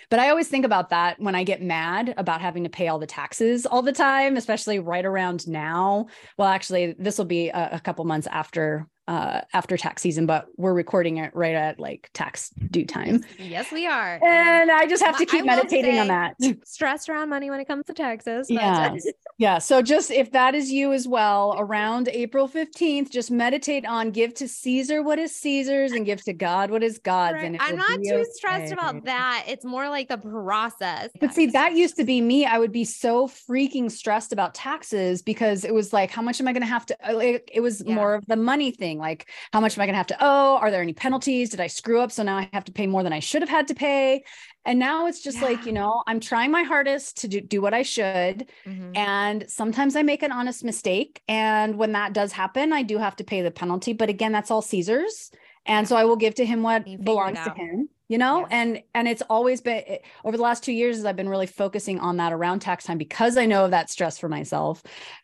Speaker 2: but i always think about that when i get mad about having to pay all the taxes all the time especially right around now. Well actually this will be a, a couple months after uh, after tax season, but we're recording it right at like tax due time.
Speaker 1: Yes, we are.
Speaker 2: And I just have to keep meditating on that.
Speaker 1: Stress around money when it comes to taxes.
Speaker 2: Yeah. yeah. So just if that is you as well, around April 15th, just meditate on give to Caesar what is Caesar's and give to God what is God's. Right. And
Speaker 1: I'm not too okay. stressed about that. It's more like the process.
Speaker 2: But see, that used to be me. I would be so freaking stressed about taxes because it was like, how much am I going to have to? Like, it was yeah. more of the money thing like how much am i going to have to owe? Are there any penalties? Did i screw up? So now i have to pay more than i should have had to pay. And now it's just yeah. like you know i'm trying my hardest to do, do what i should. Mm-hmm. and sometimes i make an honest mistake. And when that does happen i do have to pay the penalty. But again that's all caesar's. And so i will give to him what belongs to him you know? And and it's always been it, over the last two years as i've been really focusing on that around tax time because i know of that stress for myself.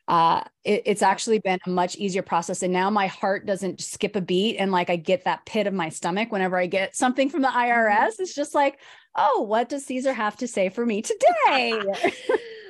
Speaker 2: Uh it, it's actually been a much easier process and now my heart doesn't skip a beat and like i get that pit of my stomach whenever i get something from the irs mm-hmm. it's just like oh what does caesar have to say for me today?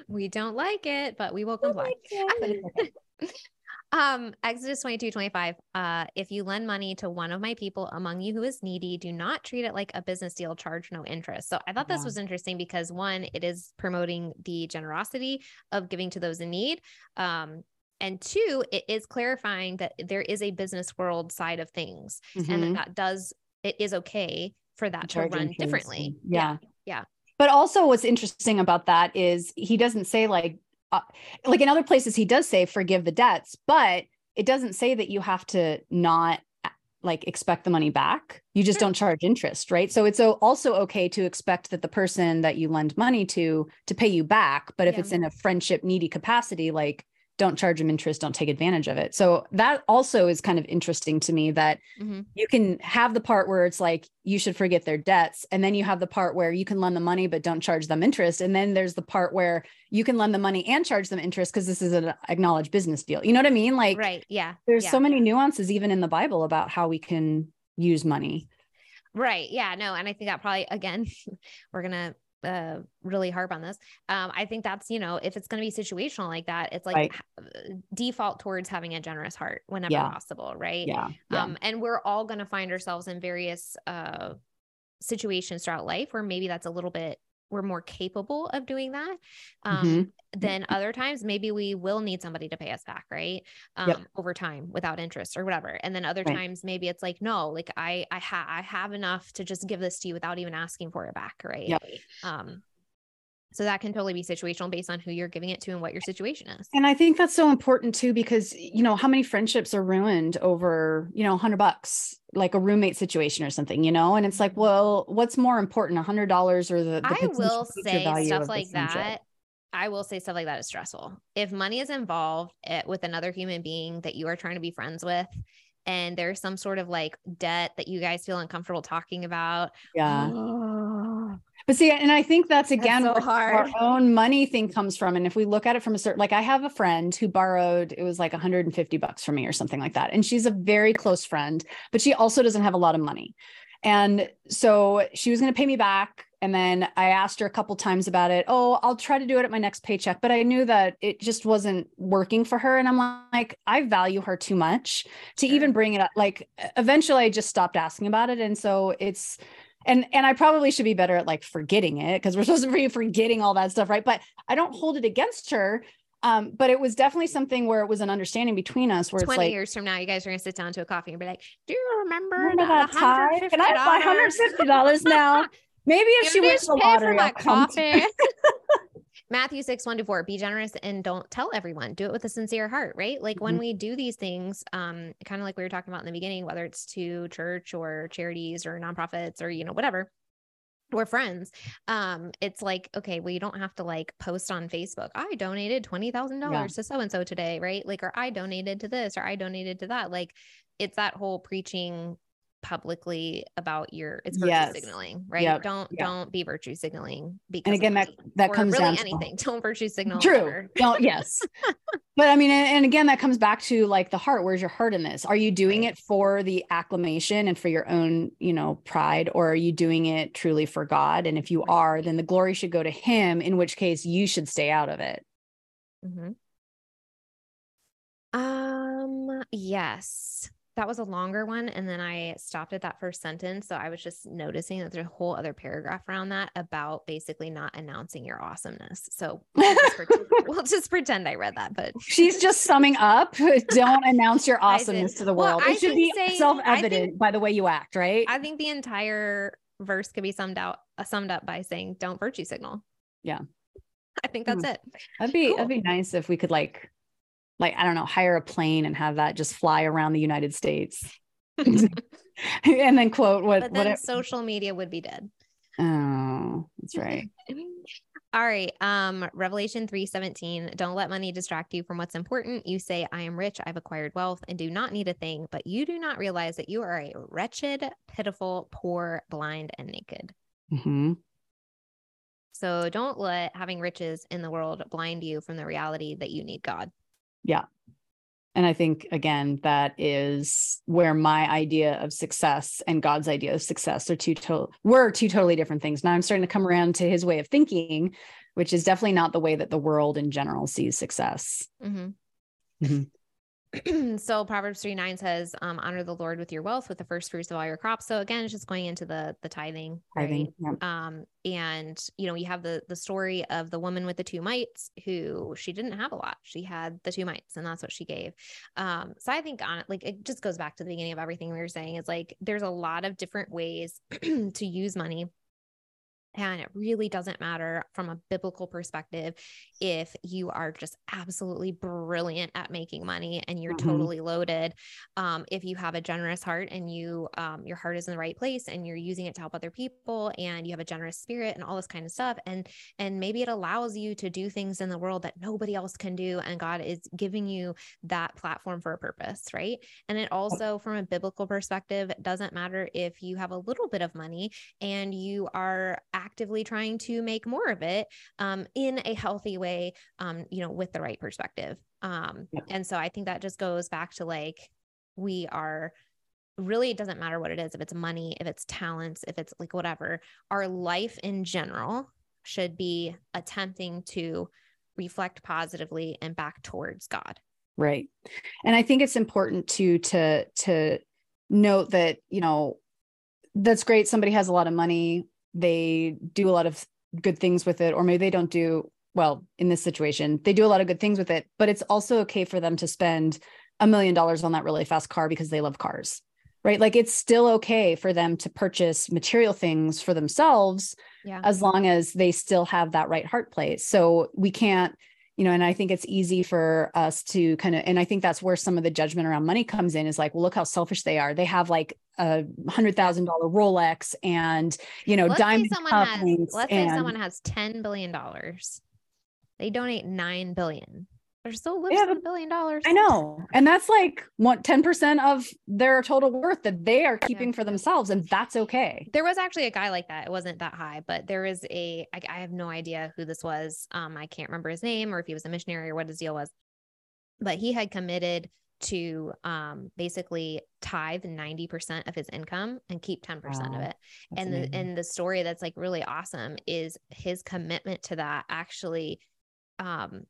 Speaker 1: We don't like it but we will comply Um, Exodus 22, 25. Uh, if you lend money to one of my people among you who is needy, do not treat it like a business deal, charge no interest. So I thought this yeah. was interesting because one, it is promoting the generosity of giving to those in need. Um, and two, it is clarifying that there is a business world side of things mm-hmm. and that, mm-hmm. that does, it is okay for that to run differently.
Speaker 2: Yeah.
Speaker 1: yeah. Yeah.
Speaker 2: But also, what's interesting about that is he doesn't say like uh, like in other places he does say forgive the debts but it doesn't say that you have to not uh, like expect the money back. You just don't charge interest right? So it's also okay to expect that the person that you lend money to to pay you back but if yeah. it's in a friendship needy capacity like don't charge them interest, don't take advantage of it. So that also is kind of interesting to me that
Speaker 1: Mm-hmm.
Speaker 2: you can have the part where it's like you should forget their debts. And then you have the part where you can lend the money, but don't charge them interest. And then there's the part where you can lend the money and charge them interest because this is an acknowledged business deal. You know what I mean? Like
Speaker 1: right. Yeah.
Speaker 2: there's
Speaker 1: yeah.
Speaker 2: so many nuances even in the Bible about how we can use money.
Speaker 1: Right. Yeah. No. And I think that probably, again, we're going to uh really harp on this um i think that's you know if it's going to be situational like that it's like
Speaker 2: Right.
Speaker 1: ha- default towards having a generous heart whenever
Speaker 2: Yeah.
Speaker 1: possible right
Speaker 2: Yeah. yeah.
Speaker 1: um and we're all going to find ourselves in various uh situations throughout life where maybe that's a little bit we're more capable of doing that um
Speaker 2: Mhm.
Speaker 1: then other times maybe we will need somebody to pay us back right um
Speaker 2: Yep.
Speaker 1: over time without interest or whatever and then other
Speaker 2: Right.
Speaker 1: times maybe it's like no like i i have i have enough to just give this to you without even asking for it back right
Speaker 2: Yep.
Speaker 1: um so that can totally be situational based on who you're giving it to and what your situation is
Speaker 2: And I think that's so important too, because you know, how many friendships are ruined over, you know, a hundred bucks, like a roommate situation or something, you know? And it's like, well, what's more important, a hundred dollars or the, the
Speaker 1: I will say stuff like that. I will say stuff like that is stressful. If money is involved eh, with another human being that you are trying to be friends with, and there's some sort of like debt that you guys feel uncomfortable talking about,
Speaker 2: Yeah.
Speaker 1: oh,
Speaker 2: But see, and I think that's again
Speaker 1: so
Speaker 2: where
Speaker 1: hard.
Speaker 2: our own money thing comes from. And if we look at it from a certain, like I have a friend who borrowed, it was like 150 bucks from me or something like that. And she's a very close friend, but she also doesn't have a lot of money. And so she was going to pay me back. And then I asked her a couple times about it. Oh, I'll try to do it at my next paycheck. But I knew that it just wasn't working for her. And I'm like, I value her too much to even bring it up. Like eventually I just stopped asking about it. And so it's, and and I probably should be better at like forgetting it because we're supposed to be forgetting all that stuff, right? But I don't hold it against her. Um, but it was definitely something where it was an understanding between us where
Speaker 1: 20
Speaker 2: it's like,
Speaker 1: years from now, you guys are going to sit down to a coffee and be like, Do you remember,
Speaker 2: remember that time? Can I have my $150 now? Maybe if she wins the lottery, I'll come to-
Speaker 1: coffee. Matthew 6, 1 to 4. Be generous and don't tell everyone. Do it with a sincere heart, right? Like when
Speaker 2: Mhm.
Speaker 1: we do these things, um, kind of like we were talking about in the beginning, whether it's to church or charities or nonprofits or, you know, whatever, we're friends, um, it's like, okay, well, you don't have to like post on Facebook. I donated $20,000 to so and so today, right? Like, or I donated to this or I donated to that. Like, it's that whole preaching publicly about your it's virtue
Speaker 2: Yes.
Speaker 1: signaling, right?
Speaker 2: Yep.
Speaker 1: Don't
Speaker 2: Yeah.
Speaker 1: don't be virtue signaling because
Speaker 2: and again, that that comes
Speaker 1: really
Speaker 2: down to
Speaker 1: anything. Don't virtue signal.
Speaker 2: True.
Speaker 1: ever.
Speaker 2: No, yes. but I mean, and, and again, that comes back to like the heart. Where's your heart in this? Are you doing
Speaker 1: Right.
Speaker 2: it for the acclamation and for your own, you know, pride, or are you doing it truly for God? And if you
Speaker 1: Right.
Speaker 2: are, then the glory should go to Him. In which case, you should stay out of it.
Speaker 1: Mm-hmm. Um, yes. That was a longer one. And then I stopped at that first sentence. So I was just noticing that there's a whole other paragraph around that about basically not announcing your awesomeness. So we'll just, pretend, we'll just pretend I read that, but
Speaker 2: She's just summing up. Don't announce your awesomeness to the
Speaker 1: Well,
Speaker 2: world.
Speaker 1: I
Speaker 2: it should be self-evident by the way you act, right?
Speaker 1: I think the entire verse could be summed out, uh, summed up by saying, don't virtue signal.
Speaker 2: Yeah.
Speaker 1: I think that's it.
Speaker 2: That'd be
Speaker 1: Cool.
Speaker 2: that'd be nice if we could like, like I don't know, hire a plane and have that just fly around the United States, and then quote what
Speaker 1: But
Speaker 2: what.
Speaker 1: then
Speaker 2: it-
Speaker 1: social media would be dead.
Speaker 2: oh, that's right.
Speaker 1: All right. Um, Revelation 3:17. Don't let money distract you from what's important. You say, I am rich, I've acquired wealth, and do not need a thing, but you do not realize that you are a wretched, pitiful, poor, blind, and naked.
Speaker 2: hmm
Speaker 1: So don't let having riches in the world blind you from the reality that you need God.
Speaker 2: And I think again that is where my idea of success and God's idea of success are two to- were two totally different things. Now I'm starting to come around to His way of thinking, which is definitely not the way that the world in general sees success.
Speaker 1: Mhm.
Speaker 2: Mhm.
Speaker 1: so Proverbs 3 9 says, um, honor the Lord with your wealth, with the first fruits of all your crops. So again, it's just going into the the tithing.
Speaker 2: I
Speaker 1: right?
Speaker 2: yeah.
Speaker 1: um and you know you have the the story of the woman with the two mites who she didn't have a lot she had the two mites and that's what she gave um so i think on it like it just goes back to the beginning of everything we were saying is like there's a lot of different ways to use money And it really doesn't matter from a biblical perspective if you are just absolutely brilliant at making money and you're mm-hmm. totally loaded. Um, if you have a generous heart and you um, your heart is in the right place and you're using it to help other people and you have a generous spirit and all this kind of stuff. And and maybe it allows you to do things in the world that nobody else can do. And God is giving you that platform for a purpose, right? And it also, from a biblical perspective, doesn't matter if you have a little bit of money and you are actively trying to make more of it um, in a healthy way, um, you know, with the right perspective. Um, yeah. And so I think that just goes back to like, we are really, it doesn't matter what it is, if it's money, if it's talents, if it's like whatever, our life in general should be attempting to reflect positively and back towards God.
Speaker 2: Right. And I think it's important to to to note that, you know, that's great somebody has a lot of money, they do a lot of good things with it or maybe they don't do well in this situation. They do a lot of good things with it, but it's also okay for them to spend a million dollars on that really fast car because they love cars. Right? Like it's still okay for them to purchase material things for themselves yeah. as long as they still have that right heart place. So we can't you know, and I think it's easy for us to kind of, and I think that's where some of the judgment around money comes in is like, well, look how selfish they are. They have like a hundred thousand dollar Rolex and, you know, let's diamond
Speaker 1: say someone has, Let's and, say someone has $10 billion. They donate 9 billion. They're still living yeah, a billion dollars.
Speaker 2: I know. And that's like what 10% of their total worth that they are keeping yeah. for themselves. And that's okay.
Speaker 1: There was actually a guy like that. It wasn't that high, but there is a. I, I have no idea who this was. Um, I can't remember his name or if he was a missionary or what his deal was. But he had committed to um basically tithe 90% of his income and keep 10% wow. of it. That's and amazing. the and the story that's like really awesome is his commitment to that actually um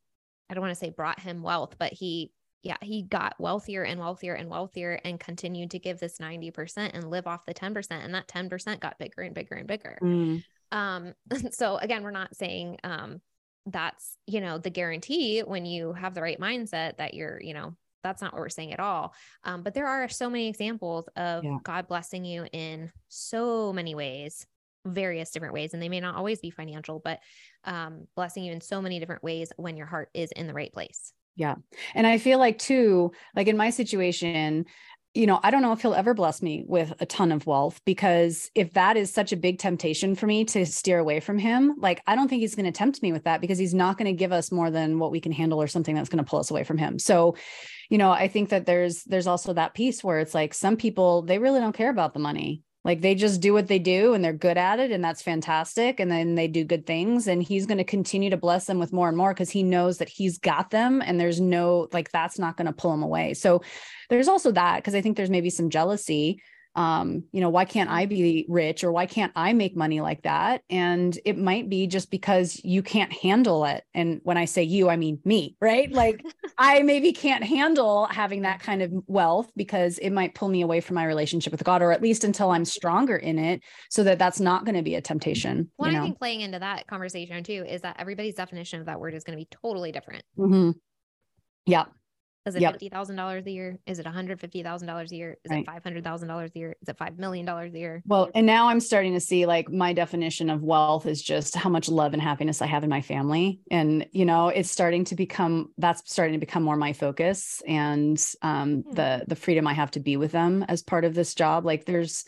Speaker 1: I don't want to say brought him wealth, but he, yeah, he got wealthier and wealthier and wealthier and continued to give this 90% and live off the 10%. And that 10% got bigger and bigger and bigger. Mm. Um, so again, we're not saying, um, that's, you know, the guarantee when you have the right mindset that you're, you know, that's not what we're saying at all. Um, but there are so many examples of yeah. God blessing you in so many ways various different ways and they may not always be financial but um, blessing you in so many different ways when your heart is in the right place
Speaker 2: yeah and i feel like too like in my situation you know, I don't know if he'll ever bless me with a ton of wealth because if that is such a big temptation for me to steer away from him, like I don't think he's going to tempt me with that because he's not going to give us more than what we can handle or something that's going to pull us away from him. So, you know, I think that there's there's also that piece where it's like some people they really don't care about the money. Like they just do what they do and they're good at it and that's fantastic and then they do good things and he's going to continue to bless them with more and more cuz he knows that he's got them and there's no like that's not going to pull him away. So there's also that cuz I think there's maybe some jealousy um, you know, why can't I be rich or why can't I make money like that? And it might be just because you can't handle it. And when I say you, I mean me, right? Like I maybe can't handle having that kind of wealth because it might pull me away from my relationship with God, or at least until I'm stronger in it, so that that's not going to be a temptation.
Speaker 1: Well, you know? I think playing into that conversation too is that everybody's definition of that word is going to be totally different.
Speaker 2: Mm-hmm. Yeah.
Speaker 1: Is it yep. fifty thousand dollars a year? Is it one hundred fifty thousand dollars a year? Is right. it five hundred thousand dollars a year? Is it five million dollars a year?
Speaker 2: Well, and now I'm starting to see like my definition of wealth is just how much love and happiness I have in my family, and you know, it's starting to become that's starting to become more my focus, and um, yeah. the the freedom I have to be with them as part of this job. Like, there's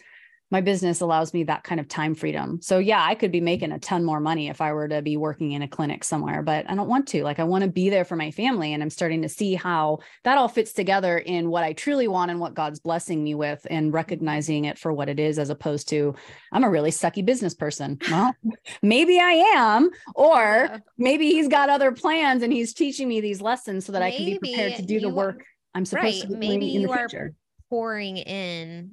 Speaker 2: my business allows me that kind of time freedom. So yeah, I could be making a ton more money if I were to be working in a clinic somewhere, but I don't want to. Like I want to be there for my family and I'm starting to see how that all fits together in what I truly want and what God's blessing me with and recognizing it for what it is as opposed to I'm a really sucky business person. Well, maybe I am or yeah. maybe he's got other plans and he's teaching me these lessons so that maybe I can be prepared to do the work I'm supposed right. to be maybe you are
Speaker 1: pouring in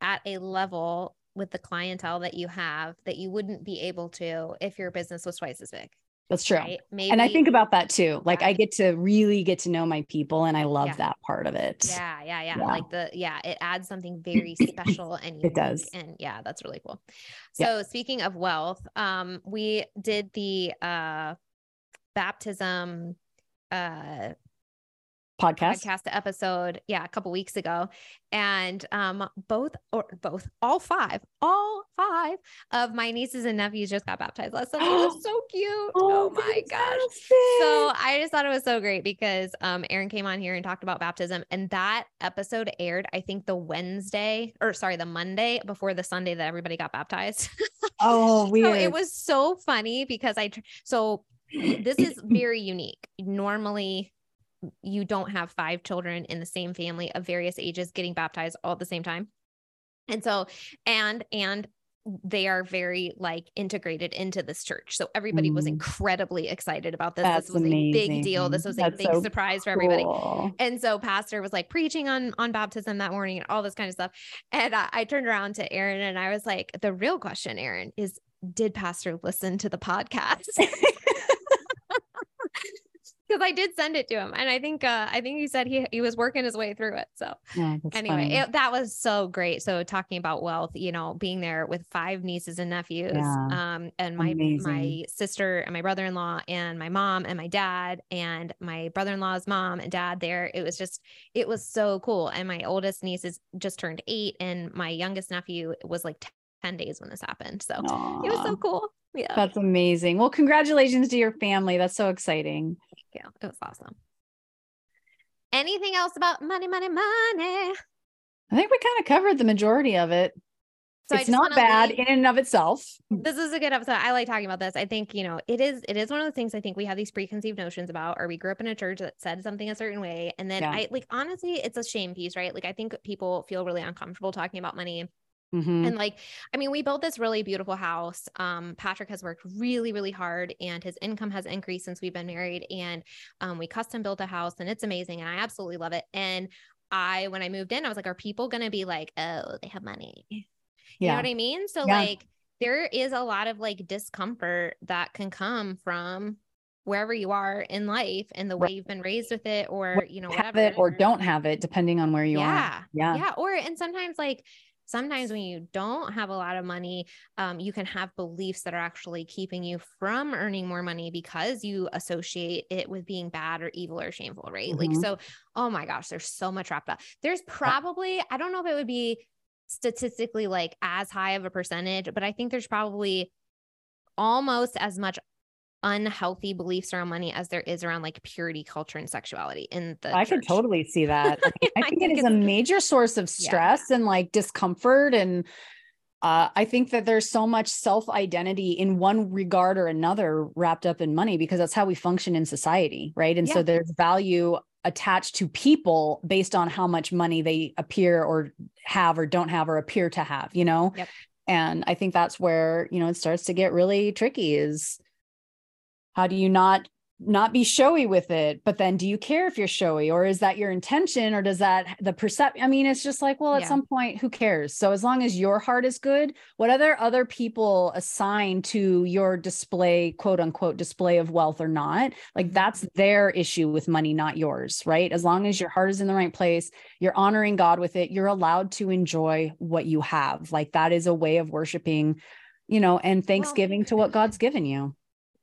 Speaker 1: at a level with the clientele that you have that you wouldn't be able to if your business was twice as big.
Speaker 2: That's true. Right? Maybe, and I think about that too. Like yeah. I get to really get to know my people and I love yeah. that part of it.
Speaker 1: Yeah, yeah, yeah, yeah. Like the yeah, it adds something very special and unique.
Speaker 2: it does.
Speaker 1: And yeah, that's really cool. So speaking of wealth, um we did the uh baptism uh
Speaker 2: podcast
Speaker 1: podcast episode, yeah, a couple weeks ago, and um, both or both, all five, all five of my nieces and nephews just got baptized last Sunday. It was so cute. Oh, oh my gosh! So I just thought it was so great because um, Aaron came on here and talked about baptism, and that episode aired, I think, the Wednesday or sorry, the Monday before the Sunday that everybody got baptized.
Speaker 2: Oh, weird.
Speaker 1: so it was so funny because I so this is very unique. Normally, you don't have five children in the same family of various ages getting baptized all at the same time. And so, and, and they are very like integrated into this church. So everybody mm. was incredibly excited about this.
Speaker 2: That's
Speaker 1: this was
Speaker 2: amazing.
Speaker 1: a big deal. This was That's a big so surprise for everybody. Cool. And so pastor was like preaching on on baptism that morning and all this kind of stuff. And I, I turned around to Aaron and I was like, the real question, Aaron, is did pastor listen to the podcast? because I did send it to him, and I think uh, I think he said he he was working his way through it. So yeah, anyway, it, that was so great. So talking about wealth, you know, being there with five nieces and nephews, yeah. um, and my Amazing. my sister and my brother in law and my mom and my dad and my brother in law's mom and dad there. It was just it was so cool. And my oldest niece is just turned eight, and my youngest nephew was like 10 days when this happened. So Aww. it was so cool. Yeah.
Speaker 2: That's amazing. Well, congratulations to your family. That's so exciting.
Speaker 1: You. It was awesome. Anything else about money, money, money?
Speaker 2: I think we kind of covered the majority of it. So it's not bad leave. in and of itself.
Speaker 1: This is a good episode. I like talking about this. I think, you know, it is it is one of the things I think we have these preconceived notions about, or we grew up in a church that said something a certain way. And then yeah. I like honestly, it's a shame piece, right? Like I think people feel really uncomfortable talking about money Mm-hmm. And like, I mean, we built this really beautiful house. Um, Patrick has worked really, really hard and his income has increased since we've been married. And um, we custom built a house and it's amazing. And I absolutely love it. And I, when I moved in, I was like, are people going to be like, oh, they have money? You yeah. know what I mean? So, yeah. like, there is a lot of like discomfort that can come from wherever you are in life and the way you've been raised with it or you know
Speaker 2: whatever have it or don't have it depending on where you
Speaker 1: yeah.
Speaker 2: are
Speaker 1: yeah yeah or and sometimes like sometimes when you don't have a lot of money, um, you can have beliefs that are actually keeping you from earning more money because you associate it with being bad or evil or shameful, right? Mm-hmm. Like, so, oh my gosh, there's so much wrapped up. There's probably, I don't know if it would be statistically like as high of a percentage, but I think there's probably almost as much unhealthy beliefs around money as there is around like purity culture and sexuality in the
Speaker 2: I
Speaker 1: can
Speaker 2: totally see that. I, mean, I, think, think it is a major source of stress yeah. and like discomfort and uh, I think that there's so much self identity in one regard or another wrapped up in money because that's how we function in society, right? And yeah. so there's value attached to people based on how much money they appear or have or don't have or appear to have, you know? Yep. And I think that's where, you know, it starts to get really tricky is how do you not not be showy with it? But then do you care if you're showy or is that your intention or does that the percept i mean it's just like well at yeah. some point who cares? So as long as your heart is good what other other people assign to your display quote unquote display of wealth or not like mm-hmm. that's their issue with money not yours right? As long as your heart is in the right place you're honoring god with it you're allowed to enjoy what you have. Like that is a way of worshiping you know and thanksgiving well, to what god's given you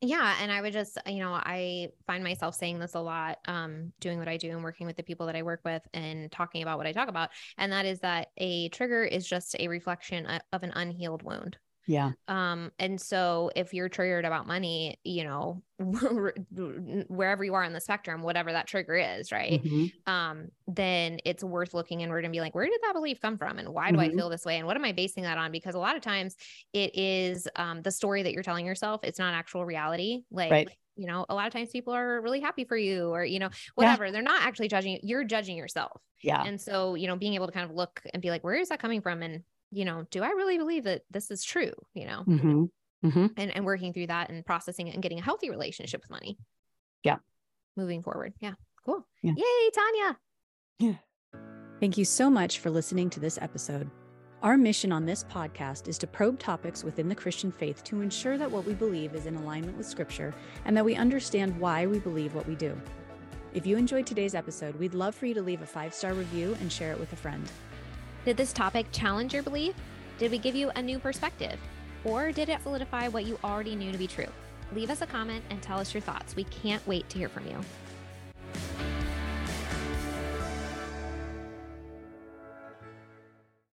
Speaker 1: yeah and i would just you know i find myself saying this a lot um doing what i do and working with the people that i work with and talking about what i talk about and that is that a trigger is just a reflection of an unhealed wound
Speaker 2: yeah.
Speaker 1: Um, and so if you're triggered about money, you know, wherever you are on the spectrum, whatever that trigger is, right? Mm-hmm. Um, then it's worth looking inward and be like, where did that belief come from? And why do mm-hmm. I feel this way? And what am I basing that on? Because a lot of times it is um the story that you're telling yourself, it's not actual reality. Like right. you know, a lot of times people are really happy for you or, you know, whatever. Yeah. They're not actually judging you. You're judging yourself.
Speaker 2: Yeah.
Speaker 1: And so, you know, being able to kind of look and be like, where is that coming from? And you know, do I really believe that this is true? You know, mm-hmm. Mm-hmm. and and working through that and processing it and getting a healthy relationship with money.
Speaker 2: Yeah.
Speaker 1: Moving forward. Yeah. Cool. Yeah. Yay, Tanya.
Speaker 2: Yeah. Thank you so much for listening to this episode. Our mission on this podcast is to probe topics within the Christian faith to ensure that what we believe is in alignment with Scripture and that we understand why we believe what we do. If you enjoyed today's episode, we'd love for you to leave a five star review and share it with a friend.
Speaker 1: Did this topic challenge your belief? Did we give you a new perspective? Or did it solidify what you already knew to be true? Leave us a comment and tell us your thoughts. We can't wait to hear from you.